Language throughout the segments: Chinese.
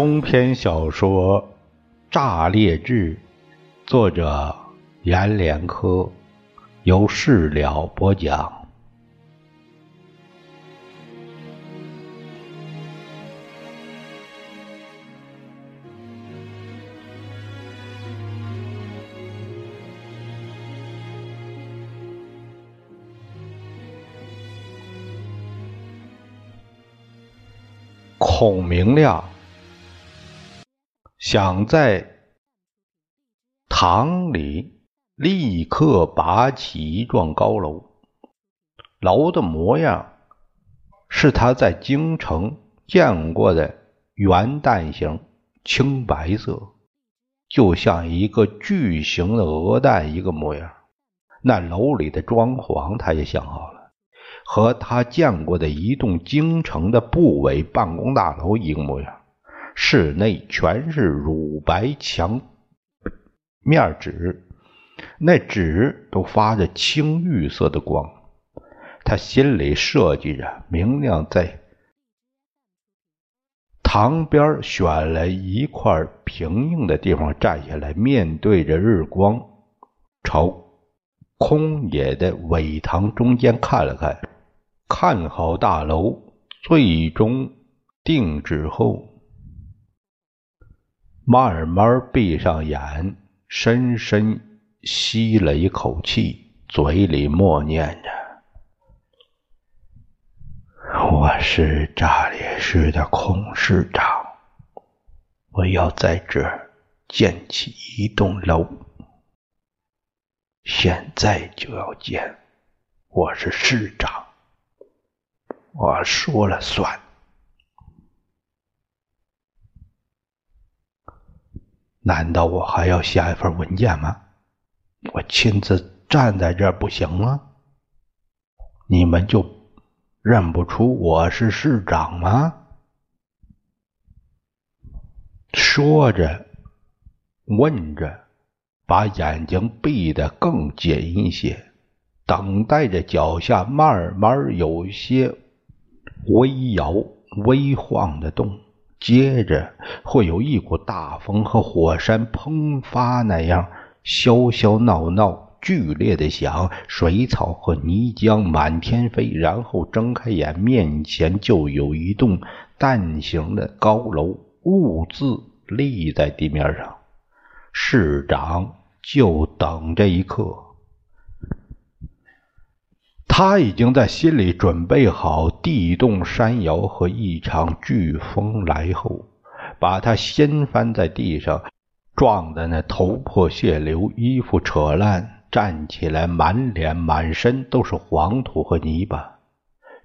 中篇小说《炸裂志》，作者阎连科，由事了播讲。孔明亮。想在堂里立刻拔起一幢高楼，楼的模样是他在京城见过的圆蛋形，青白色，就像一个巨型的鹅蛋一个模样。那楼里的装潢他也想好了，和他见过的一栋京城的部委办公大楼一个模样。室内全是乳白墙面纸，那纸都发着青绿色的光。他心里设计着，明亮在堂边选了一块平硬的地方站下来，面对着日光，朝空野的苇塘中间看了看，看好大楼，最终定旨后。慢慢闭上眼，深深吸了一口气，嘴里默念着：“我是炸裂市的孔市长，我要在这建起一栋楼，现在就要建。我是市长，我说了算。”难道我还要下一份文件吗？我亲自站在这儿不行吗？你们就认不出我是市长吗？说着，问着，把眼睛闭得更紧一些，等待着脚下慢慢有些微摇微晃的动。接着会有一股大风和火山喷发那样喧喧闹闹、剧烈的响，水草和泥浆满天飞。然后睁开眼，面前就有一栋蛋形的高楼兀自立在地面上。市长就等这一刻。他已经在心里准备好地动山摇和一场飓风来后，把他掀翻在地上，撞得那头破血流、衣服扯烂，站起来满脸满身都是黄土和泥巴。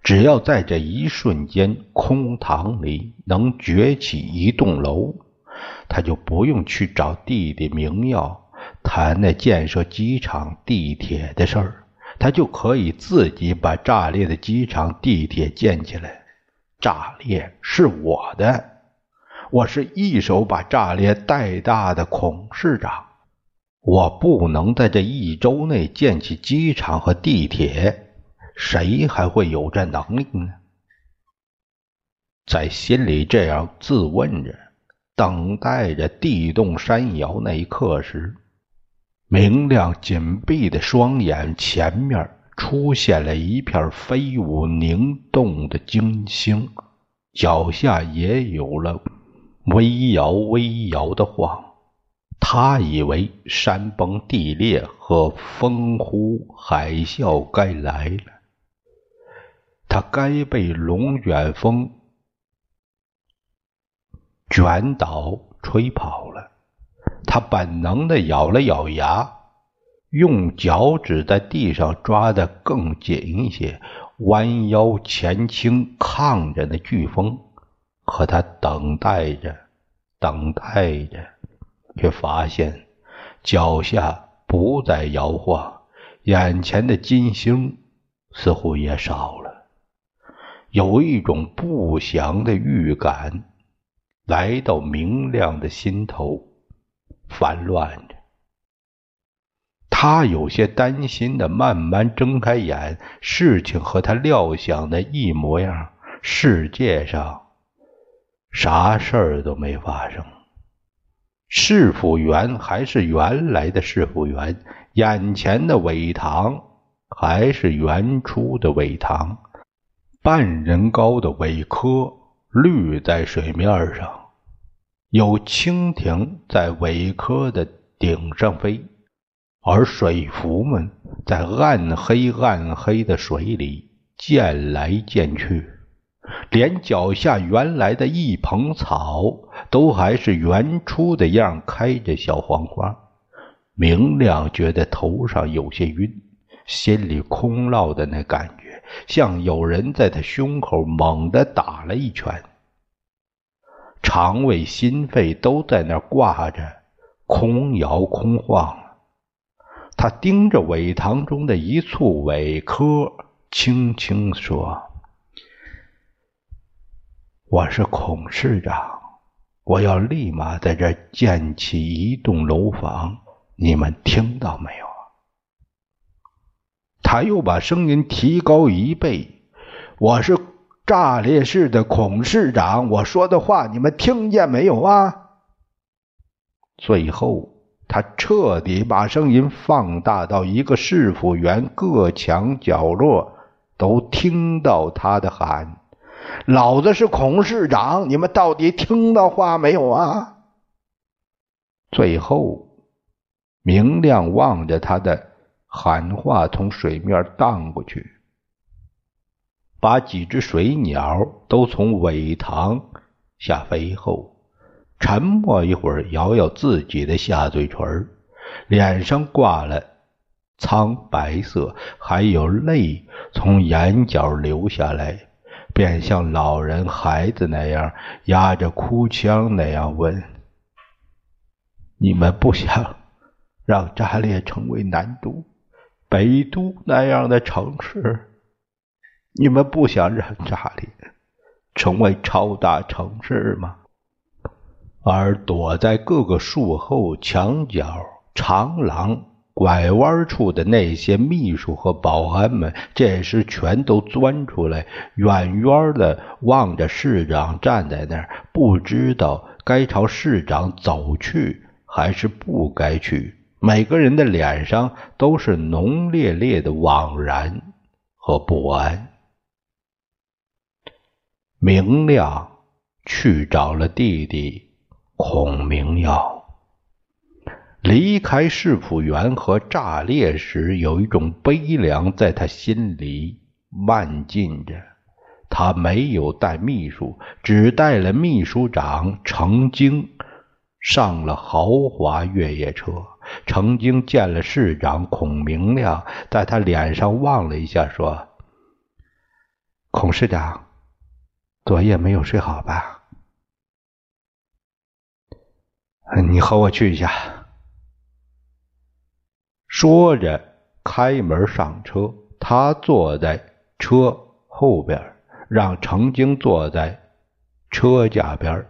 只要在这一瞬间，空堂里能崛起一栋楼，他就不用去找弟弟明耀谈那建设机场、地铁的事儿。他就可以自己把炸裂的机场、地铁建起来。炸裂是我的，我是一手把炸裂带大的孔市长。我不能在这一周内建起机场和地铁，谁还会有这能力呢？在心里这样自问着，等待着地动山摇那一刻时。明亮紧闭的双眼前面出现了一片飞舞凝动的金星，脚下也有了微摇微摇的晃。他以为山崩地裂和风呼海啸该来了，他该被龙卷风卷倒、吹跑了。他本能的咬了咬牙，用脚趾在地上抓得更紧一些，弯腰前倾抗着那飓风。可他等待着，等待着，却发现脚下不再摇晃，眼前的金星似乎也少了。有一种不祥的预感来到明亮的心头。烦乱着，他有些担心的慢慢睁开眼，事情和他料想的一模样。世界上啥事儿都没发生。市府员还是原来的市府员，眼前的苇塘还是原初的苇塘，半人高的苇棵绿在水面上，有蜻蜓在苇科的顶上飞，而水浮们在暗黑暗黑的水里溅来溅去。连脚下原来的一蓬草，都还是原初的样，开着小黄花。明亮觉得头上有些晕，心里空落的那感觉，像有人在他胸口猛地打了一拳。肠胃、心肺都在那挂着，空摇空晃。他盯着苇塘中的一簇苇科，轻轻说。我是孔市长，我要立马在这建起一栋楼房，你们听到没有？他又把声音提高一倍：“我是炸裂式的孔市长，我说的话你们听见没有啊？”最后，他彻底把声音放大到一个市府员各墙角落都听到他的喊。老子是孔市长，你们到底听到话没有啊？最后，明亮望着他的喊话从水面荡过去，把几只水鸟都从苇塘下飞后，沉默一会儿，摇摇自己的下嘴唇，脸上挂了苍白色，还有泪从眼角流下来。便像老人、孩子那样压着哭腔那样问：“你们不想让扎烈成为南都、北都那样的城市？你们不想让炸裂成为超大城市吗？”而躲在各个树后、墙角、长廊。拐弯处的那些秘书和保安们，这时全都钻出来，远远的望着市长站在那儿，不知道该朝市长走去还是不该去。每个人的脸上都是浓烈烈的惘然和不安。明亮去找了弟弟孔明耀。离开市府园和炸裂时，有一种悲凉在他心里漫进着。他没有带秘书，只带了秘书长程京，上了豪华越野车。程京见了市长孔明亮，在他脸上望了一下，说：“孔市长，昨夜没有睡好吧？你和我去一下。”说着，开门上车。他坐在车后边，让程晶坐在车架边。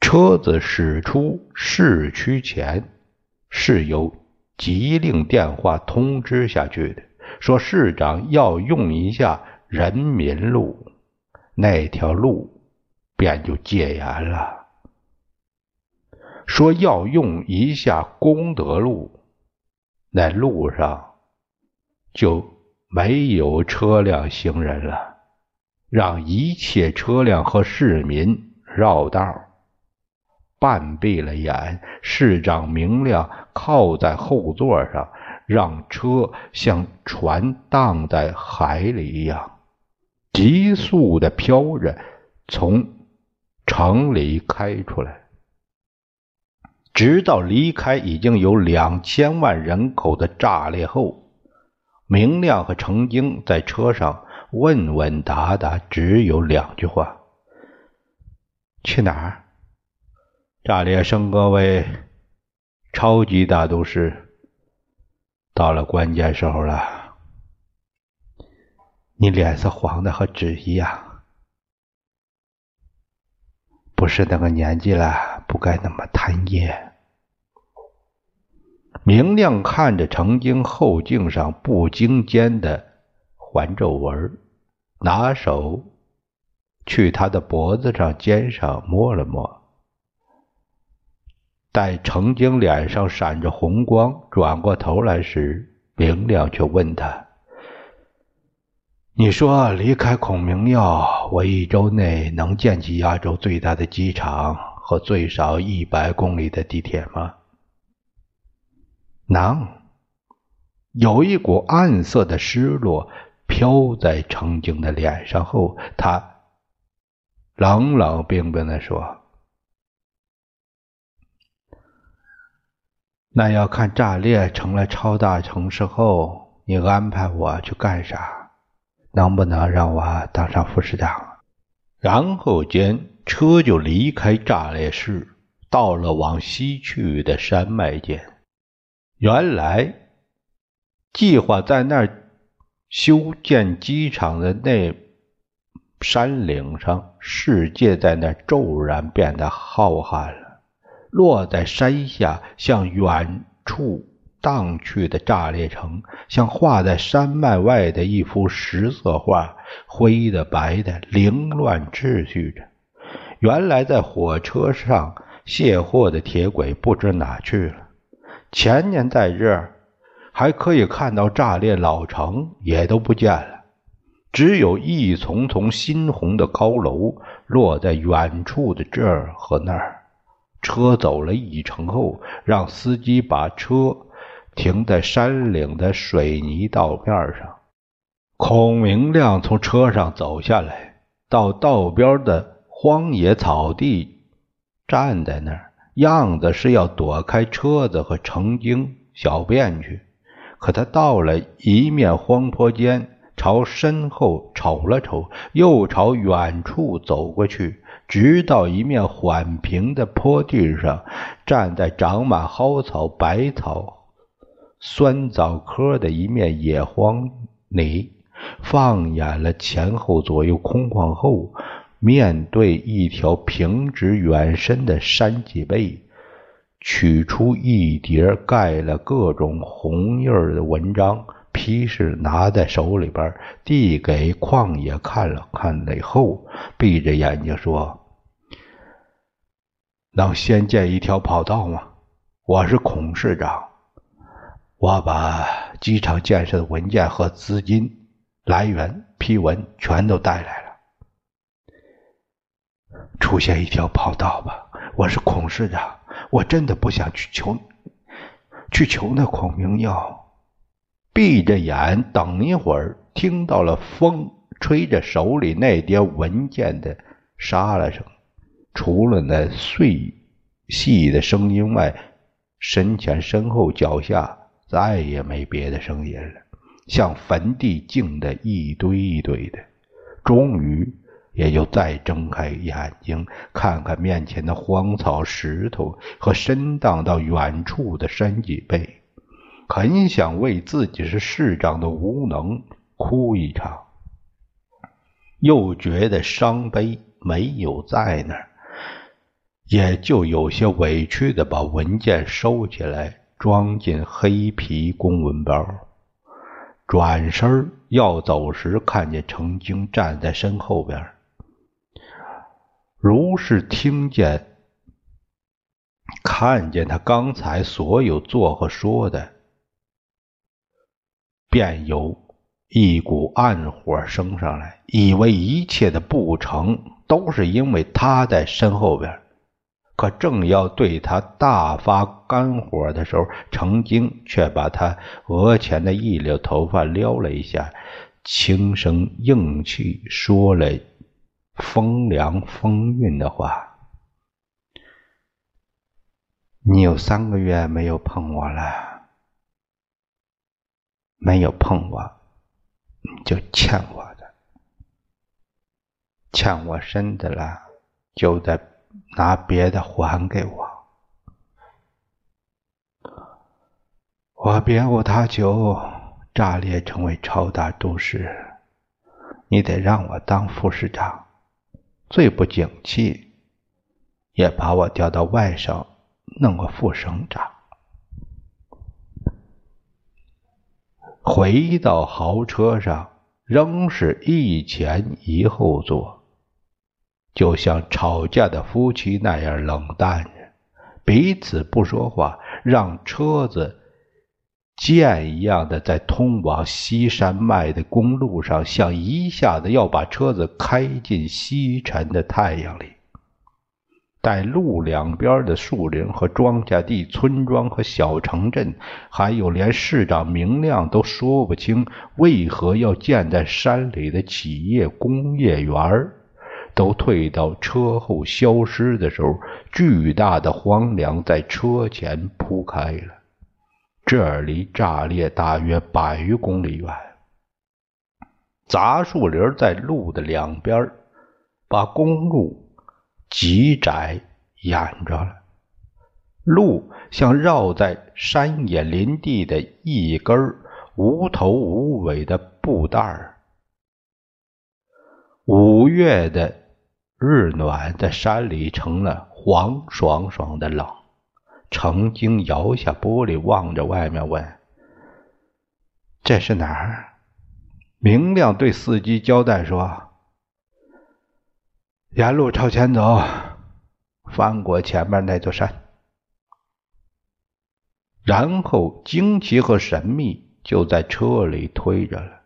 车子驶出市区前，是由急令电话通知下去的，说市长要用一下人民路，那条路便就戒严了。说要用一下功德路。那路上就没有车辆行人了，让一切车辆和市民绕道。半闭了眼，市长明亮靠在后座上，让车像船荡在海里一样，急速的飘着，从城里开出来。直到离开已经有两千万人口的炸裂后，明亮和程京在车上问问答答，只有两句话：“去哪儿？”炸裂升格为超级大都市，到了关键时候了。你脸色黄的和纸一样，不是那个年纪了。不该那么贪夜。明亮看着程京后颈上不经间的环皱纹，拿手去他的脖子上、肩上摸了摸。待程京脸上闪着红光，转过头来时，明亮却问他：“你说离开孔明庙，我一周内能建起亚洲最大的机场和最少一百公里的地铁吗？”能。有一股暗色的失落飘在程京的脸上后，他冷冷冰冰地说。那要看炸裂成了超大城市后，你安排我去干啥？能不能让我当上副市长？然后间车就离开炸裂市，到了往西去的山脉间。原来计划在那儿修建机场的那山岭上，世界在那骤然变得浩瀚了。落在山下，向远处荡去的炸裂城，像画在山脉外的一幅石色画，灰的、白的，凌乱秩序着。原来在火车上卸货的铁轨不知哪去了。前年在这儿还可以看到炸裂老城，也都不见了，只有一丛丛新红的高楼落在远处的这儿和那儿。车走了一程后，让司机把车停在山岭的水泥道面上。孔明亮从车上走下来，到道边的荒野草地，站在那儿，样子是要躲开车子和成精小便去。可他到了一面荒坡间，朝身后瞅了瞅，又朝远处走过去。直到一面缓平的坡地上，站在长满蒿草、白草、酸枣科的一面野荒里，放眼了前后左右空旷后，面对一条平直远深的山脊背，取出一叠盖了各种红印的文章。批示拿在手里边，递给旷野看了看了以后，闭着眼睛说：“能先建一条跑道吗？我是孔市长，我把机场建设的文件和资金来源批文全都带来了。出现一条跑道吧！我是孔市长，我真的不想去求，去求那孔明要。”闭着眼等一会儿，听到了风吹着手里那叠文件的沙拉声。除了那碎细的声音外，身前身后脚下再也没别的声音了，像坟地静的一堆一堆的。终于，也就再睁开眼睛，看看面前的荒草、石头和伸荡到远处的山脊背。很想为自己是市长的无能哭一场，又觉得伤悲没有在那儿，也就有些委屈的把文件收起来，装进黑皮公文包。转身要走时，看见程晶站在身后边，如是听见、看见他刚才所有做和说的。便有一股暗火升上来，以为一切的不成都是因为他在身后边。可正要对他大发肝火的时候，程京却把他额前的一绺头发撩了一下，轻声硬气说了风凉风韵的话：“你有三个月没有碰我了。”没有碰我，你就欠我的，欠我身子了，就得拿别的还给我。我别无他求，炸裂成为超大都市，你得让我当副市长，最不景气，也把我调到外省，弄个副省长。回到豪车上，仍是一前一后坐。就像吵架的夫妻那样冷淡着，彼此不说话，让车子箭一样的在通往西山脉的公路上，像一下子要把车子开进西沉的太阳里。带路两边的树林和庄稼地、村庄和小城镇，还有连市长明亮都说不清为何要建在山里的企业工业园都退到车后消失的时候，巨大的荒凉在车前铺开了。这离炸裂大约百余公里远，杂树林在路的两边，把公路。极窄掩着了，路像绕在山野林地的一根无头无尾的布带儿。五月的日暖在山里成了黄爽爽的冷。程经摇下玻璃，望着外面问：“这是哪儿？”明亮对司机交代说。沿路朝前走，翻过前面那座山，然后惊奇和神秘就在车里推着了。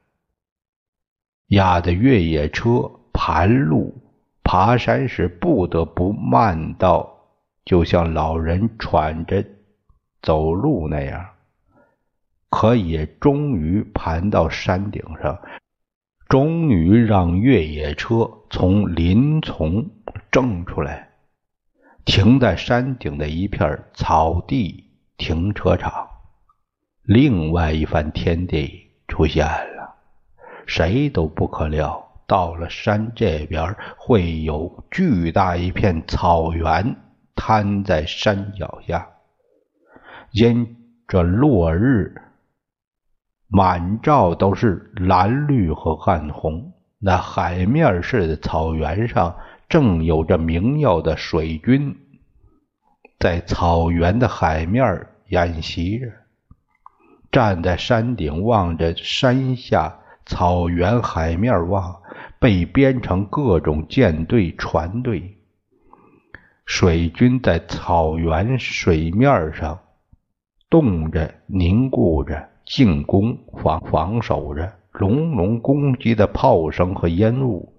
压的越野车盘路爬山时不得不慢到，就像老人喘着走路那样，可也终于盘到山顶上。终于让越野车从林丛挣出来，停在山顶的一片草地停车场。另外一番天地出现了，谁都不可料，到了山这边会有巨大一片草原摊在山脚下，因这落日。满照都是蓝绿和暗红，那海面似的草原上正有着明耀的水军，在草原的海面演习着。站在山顶望着山下草原海面望，被编成各种舰队船队，水军在草原水面上动着凝固着。进攻防防守着，隆隆攻击的炮声和烟雾，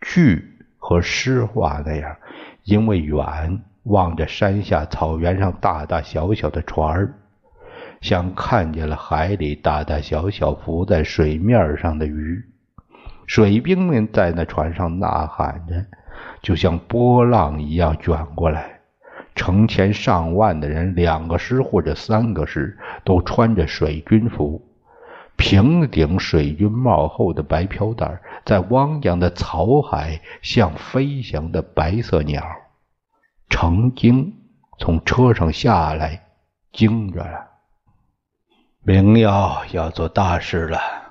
剧和诗化那样。因为远望着山下草原上大大小小的船儿，像看见了海里大大小小浮在水面上的鱼。水兵们在那船上呐喊着，就像波浪一样卷过来。成千上万的人，两个师或者三个师，都穿着水军服，平顶水军帽后的白飘带，在汪洋的草海像飞翔的白色鸟。程经从车上下来，惊着了。明耀要做大事了。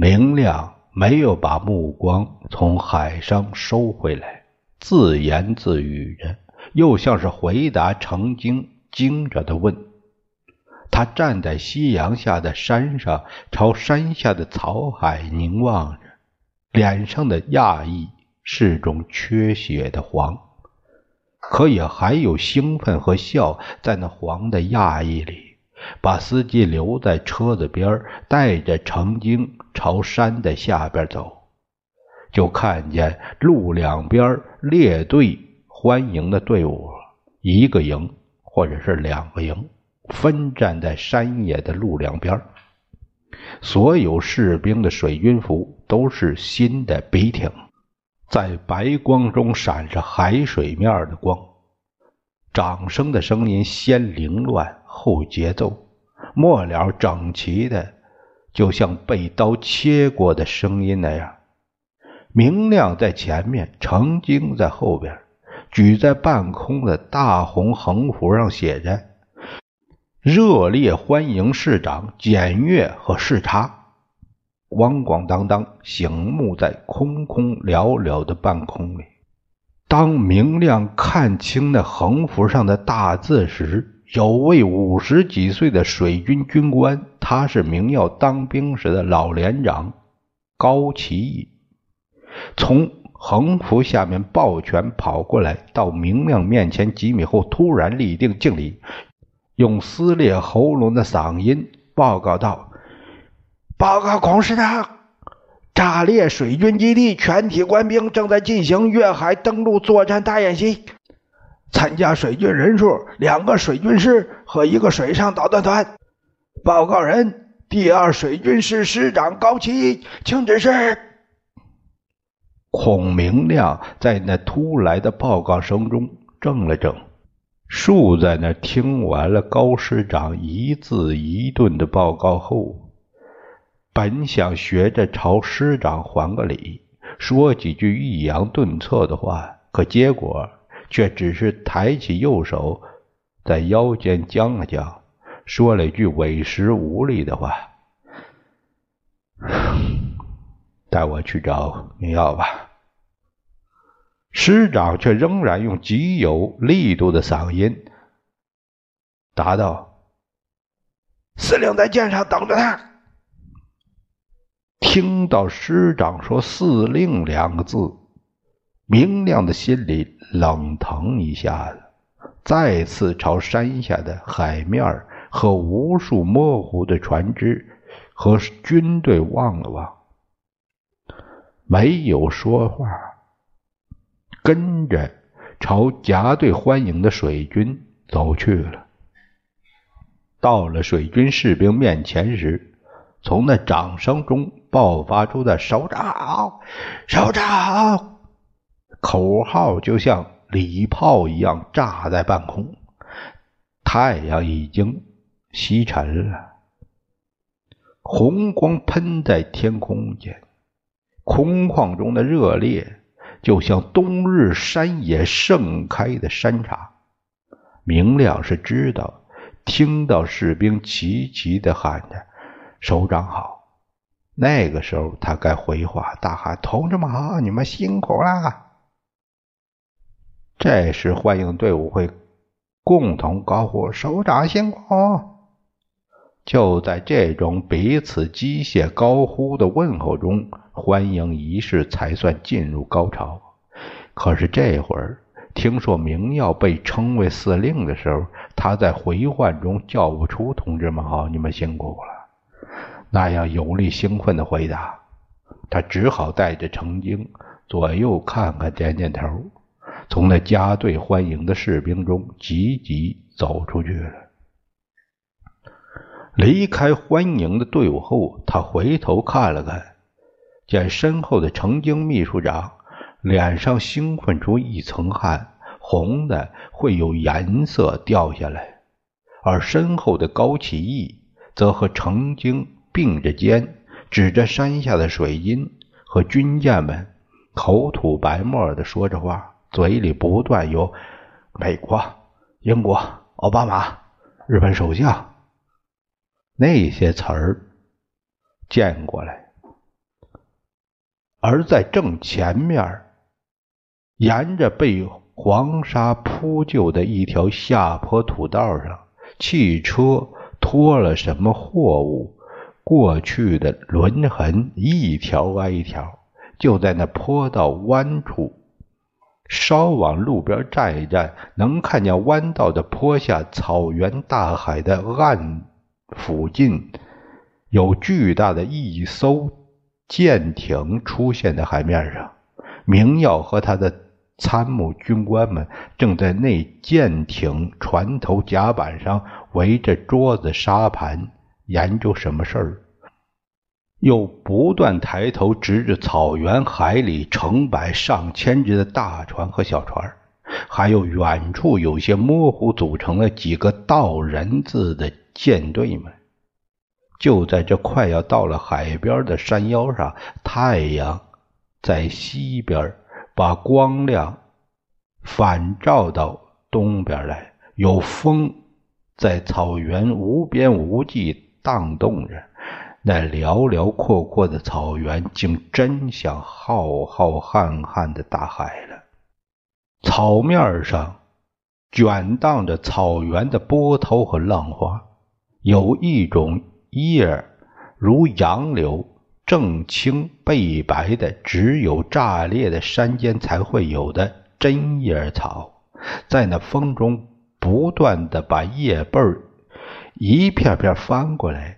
明亮没有把目光从海上收回来，自言自语着。又像是回答程经惊着的问。他站在夕阳下的山上，朝山下的草海凝望着，脸上的讶异是种缺血的黄，可也还有兴奋和笑在那黄的讶异里。把司机留在车子边，带着程经朝山的下边走，就看见路两边列队。欢迎的队伍，一个营或者是两个营，分站在山野的路两边。所有士兵的水军服都是新的笔挺，在白光中闪着海水面的光。掌声的声音先凌乱后节奏，末了整齐的，就像被刀切过的声音那样。明亮在前面，程经在后边。举在半空的大红横幅上写着：“热烈欢迎市长检阅和视察。”咣咣当当，醒目在空空寥寥的半空里。当明亮看清那横幅上的大字时，有位五十几岁的水军军官，他是明耀当兵时的老连长高奇义，从横幅下面抱拳跑过来，到明亮面前几米后，突然立定敬礼，用撕裂喉咙的嗓音报告道：“报告孔师长，炸裂水军基地全体官兵正在进行越海登陆作战大演习，参加水军人数两个水军师和一个水上导弹团。报告人，第二水军师师长高奇，请指示。”孔明亮在那突来的报告声中怔了怔，竖在那听完了高师长一字一顿的报告后，本想学着朝师长还个礼，说几句抑扬顿挫的话，可结果却只是抬起右手，在腰间僵了僵，说了一句委实无力的话：“ 带我去找明耀吧。”师长却仍然用极有力度的嗓音答道：“司令在舰上等着他。”听到师长说“司令”两个字，明亮的心里冷疼一下子，再次朝山下的海面和无数模糊的船只和军队望了望，没有说话。跟着朝夹队欢迎的水军走去了。到了水军士兵面前时，从那掌声中爆发出的“首长，首长”口号，就像礼炮一样炸在半空。太阳已经西沉了，红光喷在天空间，空旷中的热烈。就像冬日山野盛开的山茶，明亮是知道，听到士兵齐齐的喊着“首长好”，那个时候他该回话，大喊“同志们好，你们辛苦了”。这时欢迎队伍会共同高呼“首长辛苦”。就在这种彼此机械高呼的问候中，欢迎仪式才算进入高潮。可是这会儿听说明耀被称为司令的时候，他在回唤中叫不出“同志们好，你们辛苦了”那样有力兴奋的回答，他只好带着程京左右看看，点点头，从那加队欢迎的士兵中急急走出去了。离开欢迎的队伍后，他回头看了看，见身后的程京秘书长脸上兴奋出一层汗，红的会有颜色掉下来；而身后的高启义则和程京并着肩，指着山下的水军和军舰们，口吐白沫的说着话，嘴里不断有美国、英国、奥巴马、日本首相。那些词儿见过来，而在正前面，沿着被黄沙铺就的一条下坡土道上，汽车拖了什么货物过去的轮痕一条挨一条。就在那坡道弯处，稍往路边站一站，能看见弯道的坡下草原、大海的岸。附近有巨大的一艘舰艇出现在海面上，明耀和他的参谋军官们正在那舰艇船头甲板上围着桌子沙盘研究什么事儿，又不断抬头直着草原海里成百上千只的大船和小船，还有远处有些模糊组成了几个道人字的。舰队们就在这快要到了海边的山腰上，太阳在西边把光亮反照到东边来，有风在草原无边无际荡动着，那辽辽阔阔的草原竟真像浩浩瀚瀚的大海了。草面上卷荡着草原的波涛和浪花。有一种叶儿如杨柳正青背白的，只有炸裂的山间才会有的针叶草，在那风中不断的把叶背儿一片片翻过来，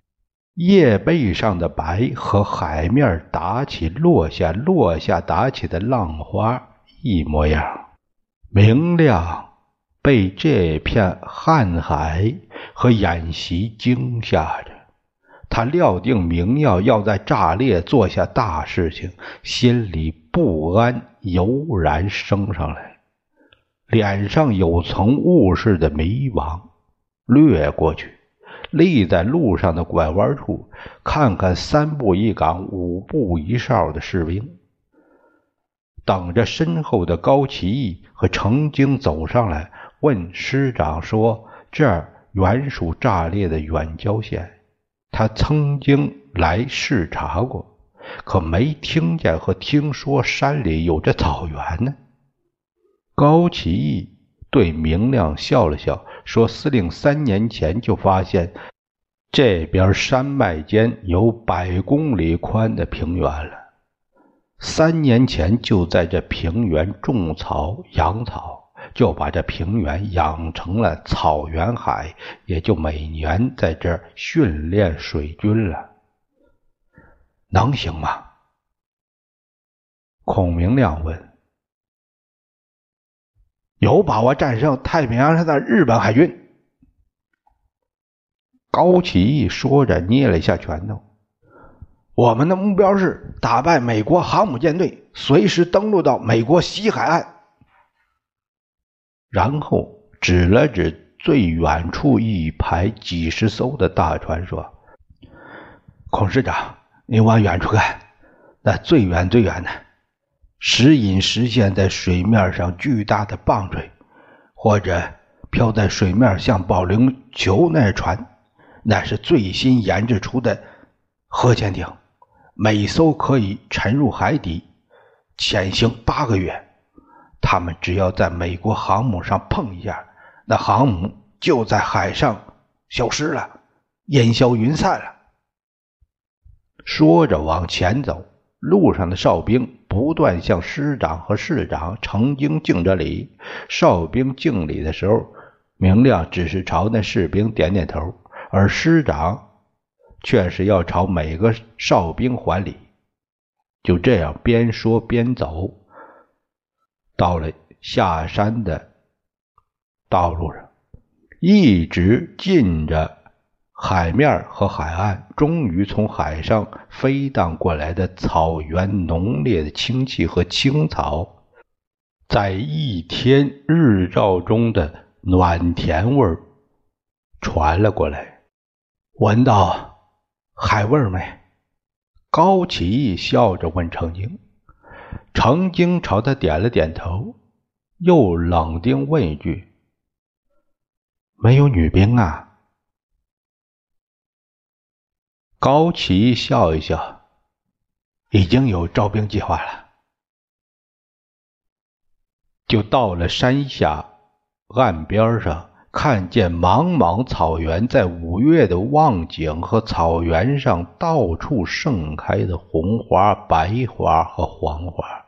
叶背上的白和海面打起落下落下打起的浪花一模样。明亮被这片瀚海和演习惊吓着。他料定明耀要在炸裂做下大事情，心里不安油然升上来，脸上有层雾似的迷茫，掠过去，立在路上的拐弯处，看看三步一岗、五步一哨的士兵，等着身后的高奇义和程京走上来，问师长说：“这儿原属炸裂的远郊县。”他曾经来视察过，可没听见和听说山里有这草原呢。高奇义对明亮笑了笑，说：“司令三年前就发现这边山脉间有百公里宽的平原了，三年前就在这平原种草养草。”就把这平原养成了草原海，也就每年在这训练水军了。能行吗？孔明亮问。有把握战胜太平洋上的日本海军。高启义说着，捏了一下拳头。我们的目标是打败美国航母舰队，随时登陆到美国西海岸。然后指了指最远处一排几十艘的大船，说：“孔师长，你往远处看，那最远最远的，时隐时现在水面上巨大的棒槌，或者漂在水面像保龄球那船，那是最新研制出的核潜艇，每艘可以沉入海底，潜行八个月。”他们只要在美国航母上碰一下，那航母就在海上消失了，烟消云散了。说着往前走，路上的哨兵不断向师长和市长曾经敬着礼。哨兵敬礼的时候，明亮只是朝那士兵点点头，而师长却是要朝每个哨兵还礼。就这样，边说边走。到了下山的道路上，一直进着海面和海岸，终于从海上飞荡过来的草原浓烈的清气和青草，在一天日照中的暖甜味传了过来。闻到海味没？高启义笑着问程京。程京朝他点了点头，又冷丁问一句：“没有女兵啊？”高启笑一笑：“已经有招兵计划了。”就到了山下岸边上，看见茫茫草原，在五月的望景和草原上到处盛开的红花、白花和黄花。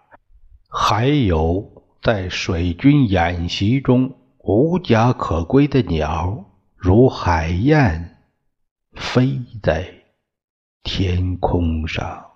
还有在水军演习中无家可归的鸟，如海燕，飞在天空上。